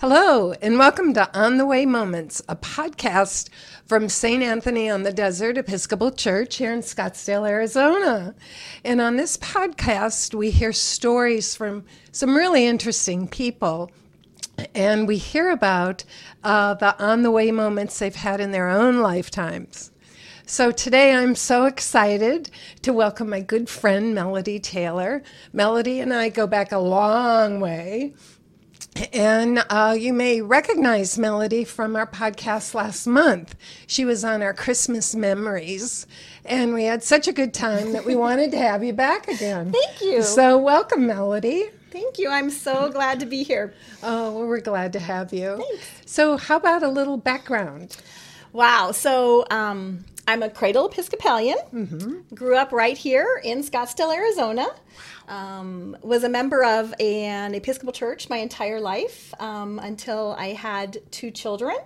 Hello, and welcome to On the Way Moments, a podcast from St. Anthony on the Desert Episcopal Church here in Scottsdale, Arizona. And on this podcast, we hear stories from some really interesting people. And we hear about uh, the on the way moments they've had in their own lifetimes. So today I'm so excited to welcome my good friend Melody Taylor. Melody and I go back a long way. And uh, you may recognize Melody from our podcast last month. She was on our Christmas memories, and we had such a good time that we wanted to have you back again. Thank you. So, welcome, Melody. Thank you. I'm so glad to be here. Oh, well, we're glad to have you. Thanks. So, how about a little background? Wow. So, um, I'm a cradle Episcopalian. Mm-hmm. Grew up right here in Scottsdale, Arizona. Um, was a member of an Episcopal church my entire life um, until I had two children.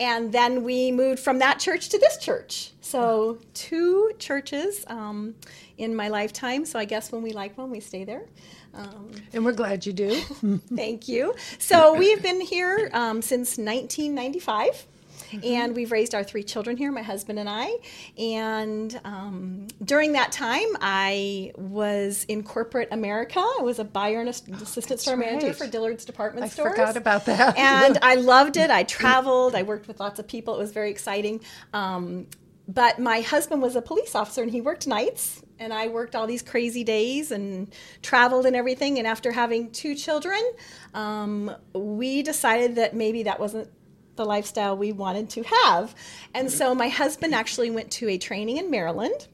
And then we moved from that church to this church. So, two churches um, in my lifetime. So, I guess when we like one, we stay there. Um, and we're glad you do. thank you. So, we've been here um, since 1995. Mm-hmm. And we've raised our three children here, my husband and I. And um, during that time, I was in corporate America. I was a buyer and assistant store right. manager for Dillard's department I stores. I forgot about that. and I loved it. I traveled. I worked with lots of people. It was very exciting. Um, but my husband was a police officer and he worked nights and I worked all these crazy days and traveled and everything. And after having two children, um, we decided that maybe that wasn't the lifestyle we wanted to have. And so my husband actually went to a training in Maryland.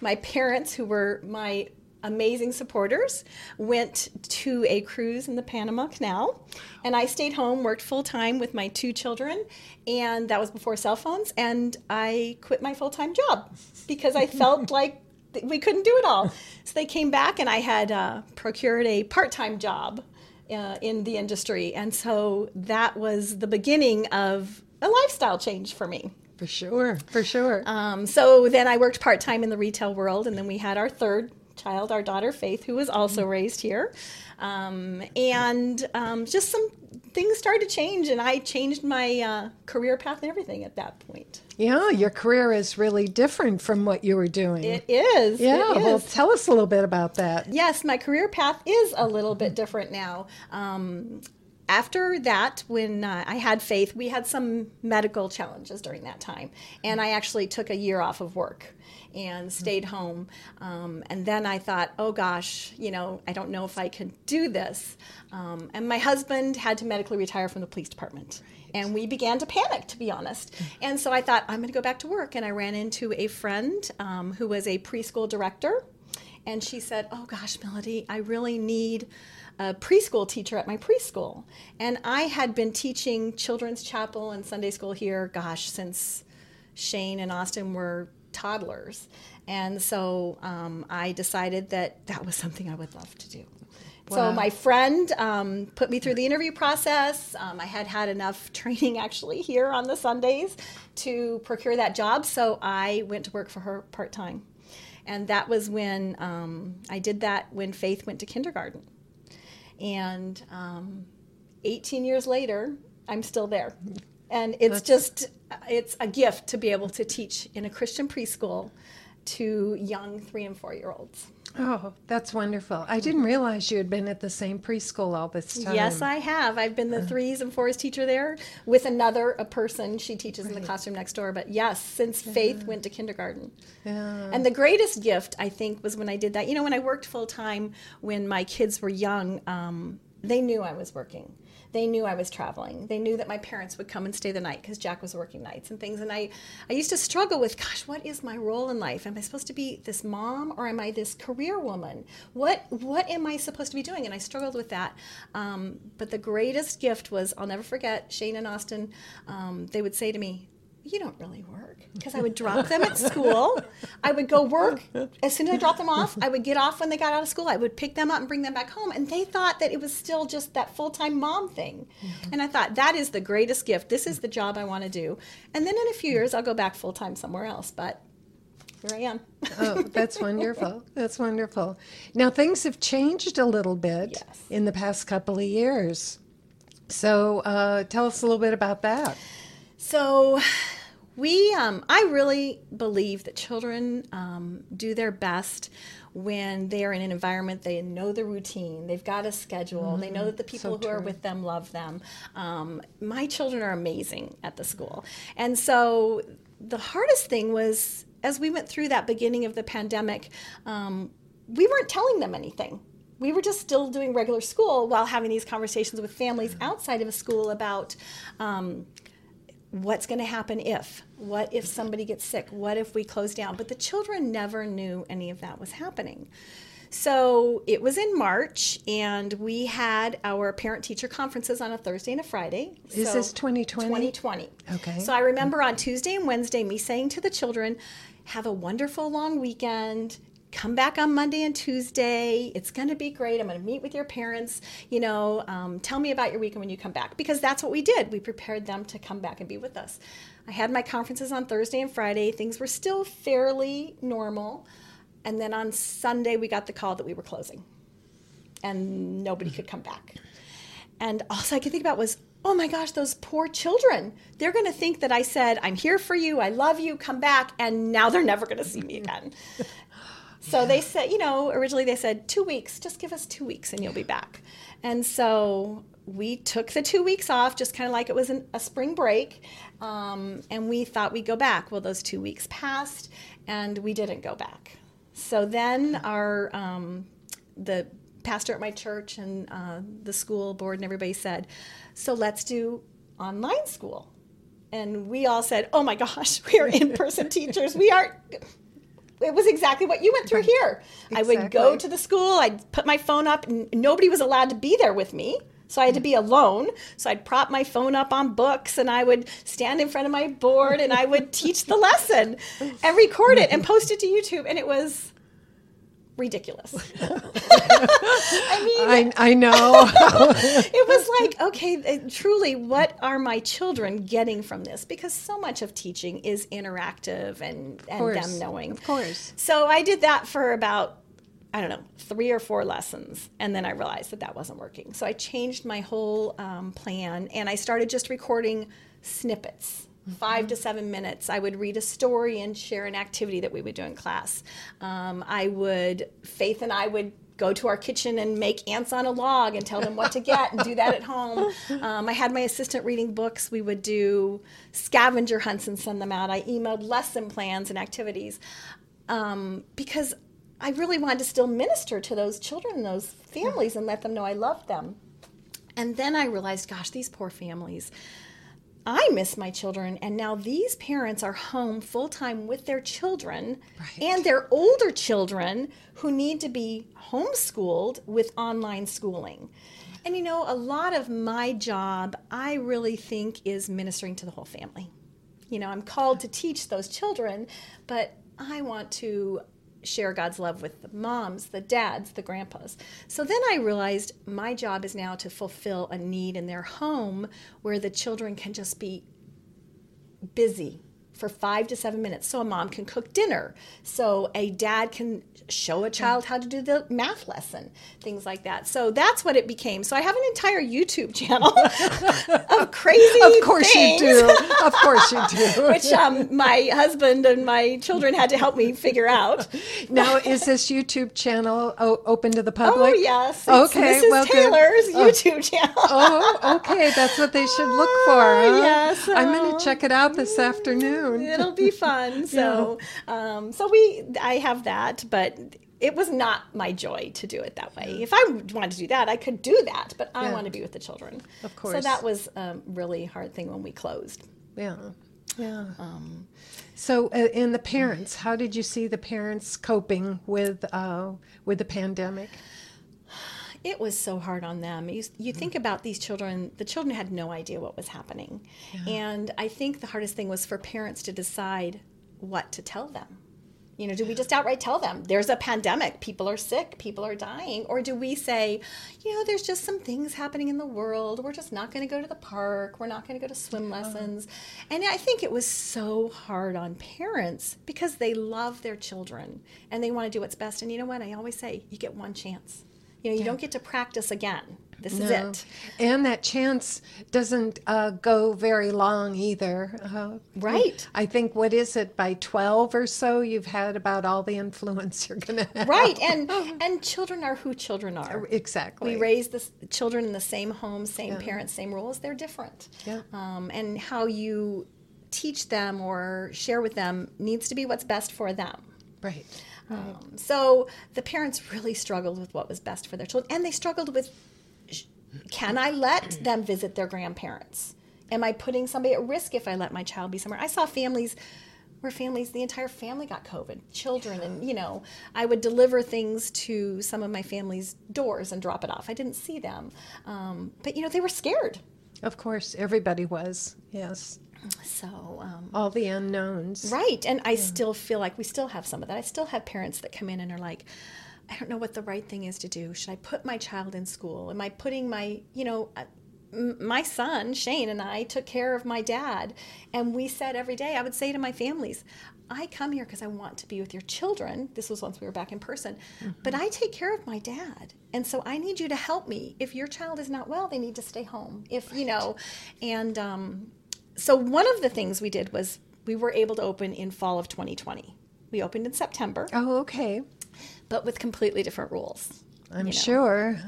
My parents, who were my amazing supporters, went to a cruise in the Panama Canal. And I stayed home, worked full time with my two children, and that was before cell phones. And I quit my full time job because I felt like we couldn't do it all. So they came back, and I had uh, procured a part time job uh, in the industry. And so that was the beginning of a lifestyle change for me. For sure, for sure. Um, so then I worked part time in the retail world, and then we had our third child, our daughter Faith, who was also mm-hmm. raised here. Um, and um, just some things started to change, and I changed my uh, career path and everything at that point. Yeah, your career is really different from what you were doing. It is. Yeah, it is. well, tell us a little bit about that. Yes, my career path is a little bit different now. Um, after that, when uh, I had faith, we had some medical challenges during that time, and I actually took a year off of work and stayed home. Um, and then I thought, oh gosh, you know, I don't know if I can do this. Um, and my husband had to medically retire from the police department. And we began to panic, to be honest. And so I thought, I'm going to go back to work. And I ran into a friend um, who was a preschool director. And she said, Oh gosh, Melody, I really need a preschool teacher at my preschool. And I had been teaching children's chapel and Sunday school here, gosh, since Shane and Austin were toddlers. And so um, I decided that that was something I would love to do. Wow. So my friend um, put me through the interview process. Um, I had had enough training actually here on the Sundays to procure that job, so I went to work for her part time. And that was when um, I did that when Faith went to kindergarten. And um, 18 years later, I'm still there. And it's That's... just, it's a gift to be able to teach in a Christian preschool to young three and four year olds. Oh, that's wonderful. I didn't realize you had been at the same preschool all this time. Yes, I have. I've been the uh. threes and fours teacher there with another a person she teaches right. in the classroom next door. But yes, since yeah. Faith went to kindergarten. Yeah. And the greatest gift, I think, was when I did that. You know, when I worked full time when my kids were young, um, they knew I was working they knew I was traveling. They knew that my parents would come and stay the night because Jack was working nights and things. And I, I used to struggle with, gosh, what is my role in life? Am I supposed to be this mom or am I this career woman? What what am I supposed to be doing? And I struggled with that. Um, but the greatest gift was, I'll never forget, Shane and Austin. Um, they would say to me, you don't really work because I would drop them at school. I would go work as soon as I dropped them off. I would get off when they got out of school. I would pick them up and bring them back home. And they thought that it was still just that full time mom thing. Mm-hmm. And I thought, that is the greatest gift. This is the job I want to do. And then in a few years, I'll go back full time somewhere else. But here I am. oh, that's wonderful. That's wonderful. Now, things have changed a little bit yes. in the past couple of years. So uh, tell us a little bit about that. So we, um, I really believe that children um, do their best when they are in an environment they know the routine they've got a schedule mm-hmm. they know that the people so who are with them love them. Um, my children are amazing at the school. And so the hardest thing was as we went through that beginning of the pandemic um, we weren't telling them anything. We were just still doing regular school while having these conversations with families outside of a school about um, what's going to happen if? What if somebody gets sick? What if we close down? But the children never knew any of that was happening. So it was in march and we had our parent teacher conferences on a thursday and a friday. Is so this 2020 2020 okay. So i remember on tuesday and wednesday me saying to the children have a wonderful long weekend come back on Monday and Tuesday. It's going to be great. I'm going to meet with your parents. You know, um, tell me about your weekend when you come back because that's what we did. We prepared them to come back and be with us. I had my conferences on Thursday and Friday. Things were still fairly normal. And then on Sunday, we got the call that we were closing and nobody could come back. And all I could think about was, oh my gosh, those poor children. They're going to think that I said, I'm here for you, I love you, come back, and now they're never going to see me again. So they said, you know, originally they said two weeks, just give us two weeks and you'll be back. And so we took the two weeks off, just kind of like it was an, a spring break, um, and we thought we'd go back. Well, those two weeks passed, and we didn't go back. So then our um, the pastor at my church and uh, the school board and everybody said, "So let's do online school." And we all said, "Oh my gosh, we are in-person teachers. We are it was exactly what you went through here. Exactly. I would go to the school, I'd put my phone up, and nobody was allowed to be there with me. So I had to be alone. So I'd prop my phone up on books and I would stand in front of my board and I would teach the lesson and record it and post it to YouTube. And it was ridiculous. I mean, I, I know. it was like, okay, truly, what are my children getting from this? Because so much of teaching is interactive and, and them knowing. Of course. So I did that for about, I don't know, three or four lessons. And then I realized that that wasn't working. So I changed my whole um, plan and I started just recording snippets five to seven minutes. I would read a story and share an activity that we would do in class. Um, I would, Faith and I would go to our kitchen and make ants on a log and tell them what to get and do that at home. Um, I had my assistant reading books. We would do scavenger hunts and send them out. I emailed lesson plans and activities um, because I really wanted to still minister to those children and those families and let them know I loved them. And then I realized, gosh, these poor families I miss my children, and now these parents are home full time with their children right. and their older children who need to be homeschooled with online schooling. And you know, a lot of my job, I really think, is ministering to the whole family. You know, I'm called to teach those children, but I want to share God's love with the moms, the dads, the grandpas. So then I realized my job is now to fulfill a need in their home where the children can just be busy for five to seven minutes so a mom can cook dinner. So a dad can show a child how to do the math lesson things like that. So that's what it became. So i have an entire youtube channel of crazy of course things, you do. Of course you do. Which um, my husband and my children had to help me figure out. Now is this youtube channel o- open to the public? oh yes okay Mrs. well taylor's good. youtube channel. Oh okay. That's what they should look for huh? yes i'm going to check it out this afternoon It'll be fun. So, yeah. um, so we, I have that, but it was not my joy to do it that way. If I wanted to do that, I could do that, but I yeah. want to be with the children. Of course. So that was a really hard thing when we closed. Yeah. Yeah. Um, so, uh, in the parents, how did you see the parents coping with uh, with the pandemic? It was so hard on them. You, you mm-hmm. think about these children, the children had no idea what was happening. Yeah. And I think the hardest thing was for parents to decide what to tell them. You know, do we just outright tell them there's a pandemic, people are sick, people are dying? Or do we say, you know, there's just some things happening in the world. We're just not going to go to the park. We're not going to go to swim lessons. And I think it was so hard on parents because they love their children and they want to do what's best. And you know what? I always say, you get one chance you know, you yeah. don't get to practice again. This is it. And that chance doesn't uh, go very long either. Uh, Right. I think, what is it, by 12 or so, you've had about all the influence you're going to have. Right. And and children are who children are. Exactly. We raise the children in the same home, same parents, same rules. They're different. Yeah. Um, and how you teach them or share with them needs to be what's best for them. Right. Um, so the parents really struggled with what was best for their children, and they struggled with can I let them visit their grandparents? Am I putting somebody at risk if I let my child be somewhere? I saw families where families, the entire family got COVID, children, and you know, I would deliver things to some of my family's doors and drop it off. I didn't see them, um, but you know, they were scared. Of course, everybody was. Yes. So um, All the unknowns. Right. And I still feel like we still have some of that. I still have parents that come in and are like, I don't know what the right thing is to do. Should I put my child in school? Am I putting my, you know, uh, m- my son, Shane, and I took care of my dad. And we said every day, I would say to my families, I come here because I want to be with your children. This was once we were back in person. But I take care of my dad. And so I need you to help me. If your child is not well, they need to stay home. If, you know, and, um, so one of the things we did was we were able to open in fall of 2020 we opened in september. Oh, okay. but with completely different rules I'm you know. sure.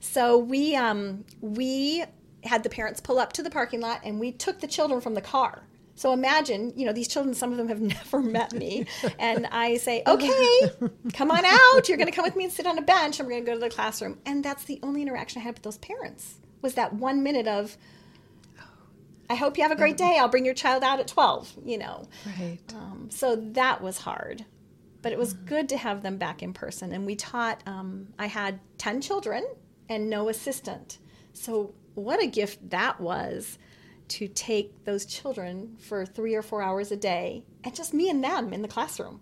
so we um, we had the parents pull up to the parking lot and we took the children from the car. So imagine you know these children some of them have never met me. And i say okay come on out. You're going to come with me and sit on a bench. And we're going to go to the classroom. And that's the only interaction i had with those parents was that one minute of I hope you have a great day. I'll bring your child out at 12, you know. Right. Um, so that was hard, but it was good to have them back in person. And we taught, um, I had 10 children and no assistant. So, what a gift that was to take those children for three or four hours a day and just me and them in the classroom.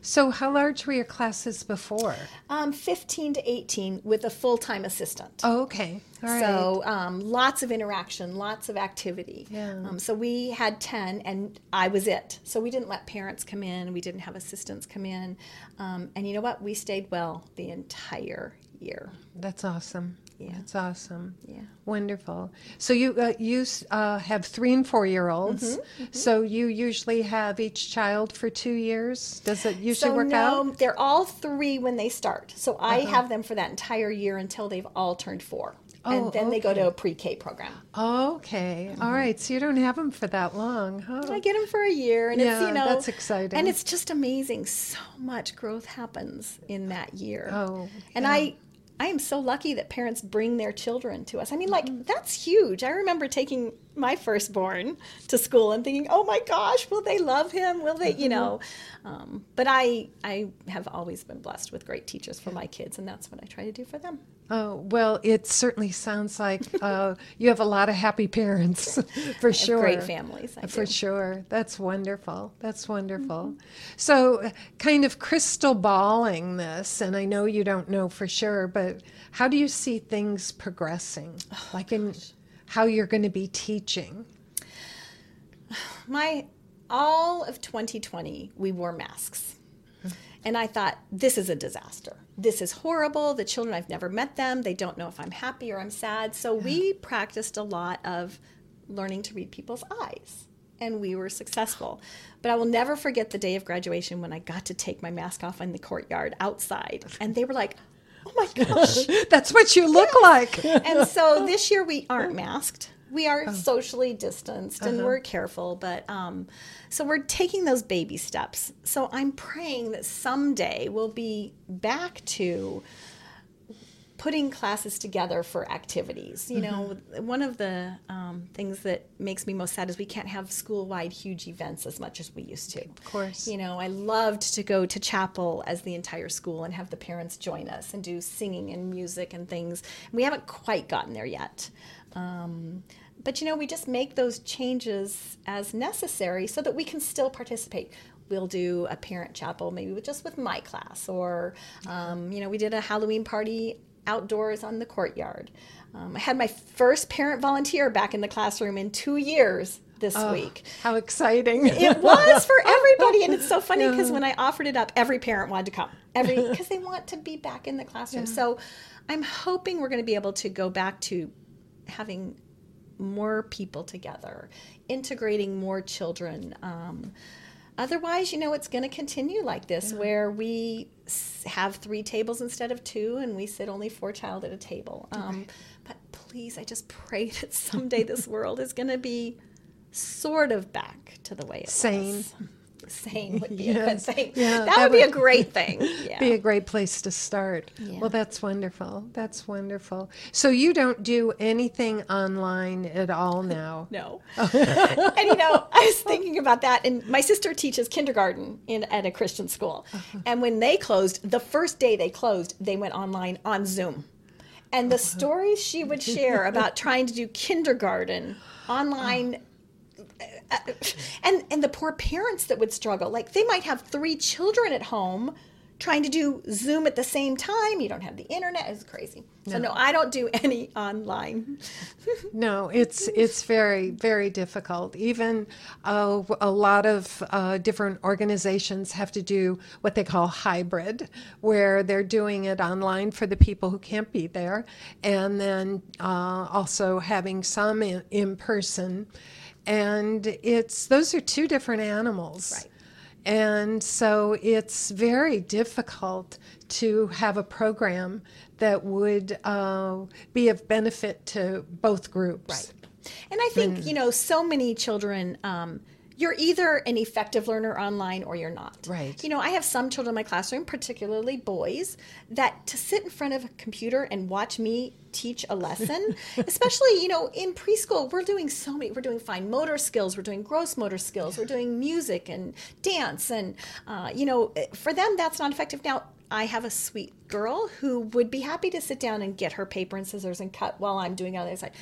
So, how large were your classes before? Um, 15 to 18 with a full time assistant. Oh, okay. All right. So um, lots of interaction, lots of activity. Yeah. Um, so we had 10 and I was it. So we didn't let parents come in. We didn't have assistants come in. Um, and you know what? We stayed well the entire year. That's awesome. Yeah. That's awesome. Yeah. Wonderful. So you uh, you uh, have three and four year olds. Mm-hmm, So you usually have each child for two years. Does it usually So work no, out? Uh-huh. they're all three when they start. So I have them for that entire year until they've all turned four. Oh, and then they go to a pre-K program. Okay. Mm-hmm. All right. So you don't have them for that long, huh? I get them for a year, and it's Yeah, you know that's exciting. and it's just amazing. So much growth happens in that year. Oh, and I, I am so lucky that parents bring their children to us. I mean, like mm-hmm. that's huge. I remember taking my firstborn to school and thinking, "Oh my gosh, will they love him? Will they?" You know. Um, but I, I have always been blessed with great teachers for my kids, and that's what I try to do for them. Oh, well, it certainly sounds like uh, you have a lot of happy parents, for sure. Great families. I For do. sure. That's wonderful. That's wonderful. Mm-hmm. So, kind of crystal balling this, and I know you don't know for sure, but how do you see things progressing? Oh, like in how you're going to be teaching? my all of 2020 we wore masks. And i thought this is a disaster. This is horrible. The children i've never met them. They don't know if i'm happy or i'm sad. So we practiced a lot of learning to read people's eyes. And we were successful. But i will never forget the day of graduation when i got to take my mask off in the courtyard outside. And they were like oh my gosh That's what you look like. and so this year we aren't masked. We are Oh. socially distanced and Uh-huh. we're careful, but um, so we're taking those baby steps. So I'm praying that someday we'll be back to putting classes together for activities. You know, Mm-hmm. one of the um, things that makes me most sad is we can't have school wide huge events as much as we used to. Of course. You know, I loved to go to chapel as the entire school and have the parents join us and do singing and music and things. We haven't quite gotten there yet. Um, but you know, we just make those changes as necessary so that we can still participate. We'll do a parent chapel, maybe with just with my class, or um, you know, we did a Halloween party outdoors on the courtyard. Um, I had my first parent volunteer back in the classroom in two years this week. How exciting. It was for everybody, and it's so funny because when I offered it up, every parent wanted to come, every because they want to be back in the classroom. So, I'm hoping we're going to be able to go back to having more people together, integrating more children. Um, otherwise, you know, it's going to continue like this, yeah. where we have three tables instead of two, and we sit only four child at a table. Um, right. But please, I just pray that someday this world is going to be sort of back to the way it Sane. was sane would be yes. a good thing. Yeah, that, that would, would, be a great thing. Yeah. Be a great place to start. Yeah. Well, that's wonderful. That's wonderful. So you don't do anything online at all now? no. and you know, I was thinking about that, and my sister teaches kindergarten in at a Christian school, uh-huh. and when they closed, the first day they closed, they went online on Zoom. And the uh-huh. stories she would share about trying to do kindergarten online uh, and and the poor parents that would struggle like they might have three children at home trying to do zoom at the same time. You don't have the internet. It's crazy. No. so no i don't do any online. No it's it's very very difficult. Even uh, a lot of uh, different organizations have to do what they call hybrid where they're doing it online for the people who can't be there and then uh, also having some in, in person and it's those are two different animals right and so it's very difficult to have a program that would uh, be of benefit to both groups. Right. And I think, and, you know, so many children um, you're either an effective learner online or you're not. Right. You know, I have some children in my classroom, particularly boys, that to sit in front of a computer and watch me teach a lesson, especially, you know, in preschool, we're doing so many, we're doing fine motor skills, we're doing gross motor skills, we're doing music and dance. And, uh, you know, for them, that's not effective. Now, I have a sweet girl who would be happy to sit down and get her paper and scissors and cut while I'm doing on the other side.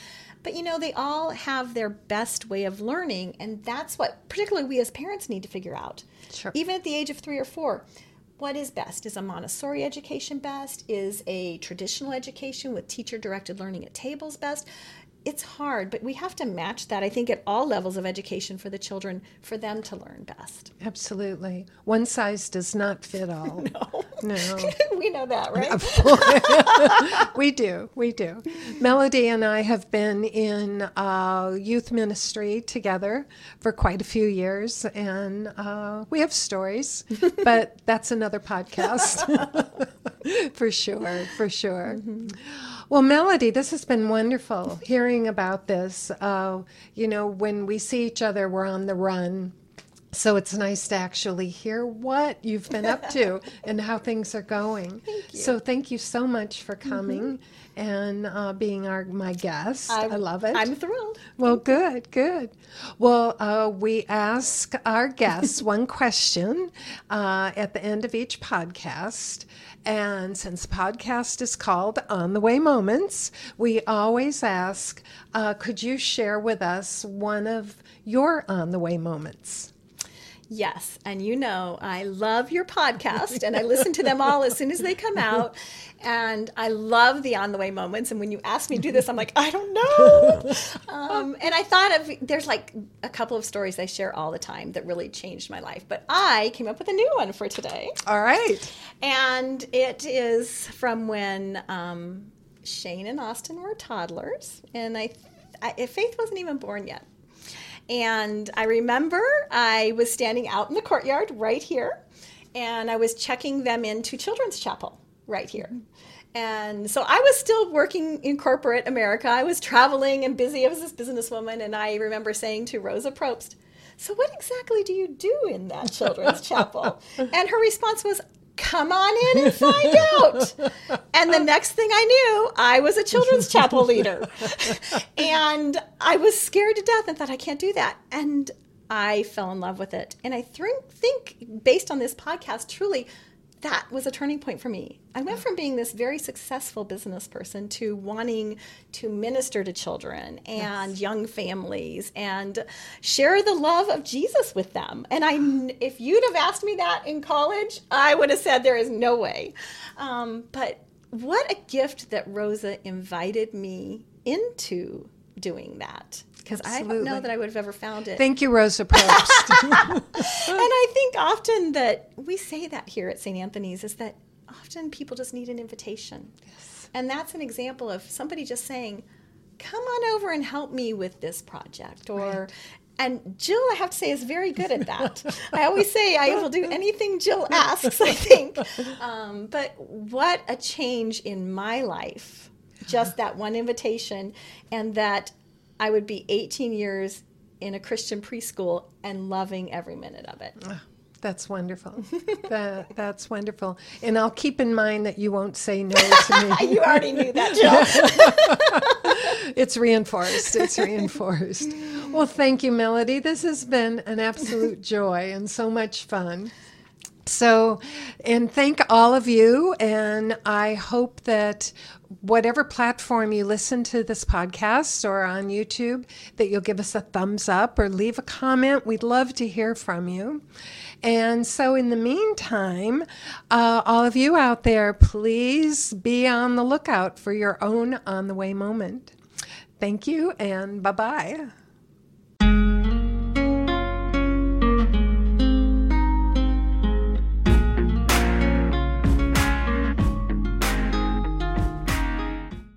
But you know, they all have their best way of learning, and that's what particularly we as parents need to figure out. Sure. Even at the age of three or four. What is best? Is a Montessori education best? Is a traditional education with teacher directed learning at tables best? It's hard, but we have to match that, I think, at all levels of education for the children for them to learn best. Absolutely. One size does not fit all. no. No. we know that, right? we do. We do. Melody and I have been in uh, youth ministry together for quite a few years, and uh, we have stories, but that's another podcast for sure. For sure. Mm-hmm. Well, Melody, this has been wonderful hearing about this. Uh, you know, when we see each other, we're on the run. So it's nice to actually hear what you've been up to and how things are going. Thank so thank you so much for coming mm-hmm. and uh, being our my guest. I'm, i love it. I'm thrilled. Well, good, good. Well, uh, we ask our guests one question uh, at the end of each podcast. And since the podcast is called On the Way Moments, we always ask uh, could you share with us one of your On the Way moments? Yes. And you know, I love your podcast and I listen to them all as soon as they come out. And I love the on the way moments. And when you ask me to do this, I'm like, I don't know. Um, and I thought of, there's like a couple of stories I share all the time that really changed my life. But I came up with a new one for today. All right. And it is from when um, Shane and Austin were toddlers. And I, I, Faith wasn't even born yet. And I remember I was standing out in the courtyard right here, and I was checking them into Children's Chapel right here. And so I was still working in corporate America. I was traveling and busy. I was this businesswoman, and I remember saying to Rosa Probst, so what exactly do you do in that children's chapel? And her response was, come on in and find out. And the next thing I knew, I was a children's chapel leader. And I was scared to death and thought, I can't do that. And I fell in love with it. And I th- think, based on this podcast, truly, that was a turning point for me. I went from being this very successful business person to wanting to minister to children and yes. young families and share the love of Jesus with them. And I, if you'd have asked me that in college, I would have said there is no way. Um, but what a gift that Rosa invited me into doing that because I don't know that I would have ever found it. Thank you, Rosa Probst. and I think often that we say that here at St. Anthony's is that often people just need an invitation. Yes. And that's an example of somebody just saying, come on over and help me with this project. Or, right. and Jill, I have to say, is very good at that. I always say I will do anything Jill asks, I think. Um, but what a change in my life. Just that one invitation, and that I would be 18 years in a Christian preschool and loving every minute of it. Ah, that's wonderful. that, that's wonderful. And I'll keep in mind that you won't say no to me. you already knew that, Jill. it's reinforced. It's reinforced. Well, thank you, Melody. This has been an absolute joy and so much fun. So, and thank all of you. And I hope that whatever platform you listen to this podcast or on YouTube, that you'll give us a thumbs up or leave a comment. We'd love to hear from you. And so, in the meantime, uh, all of you out there, please be on the lookout for your own on the way moment. Thank you, and bye bye.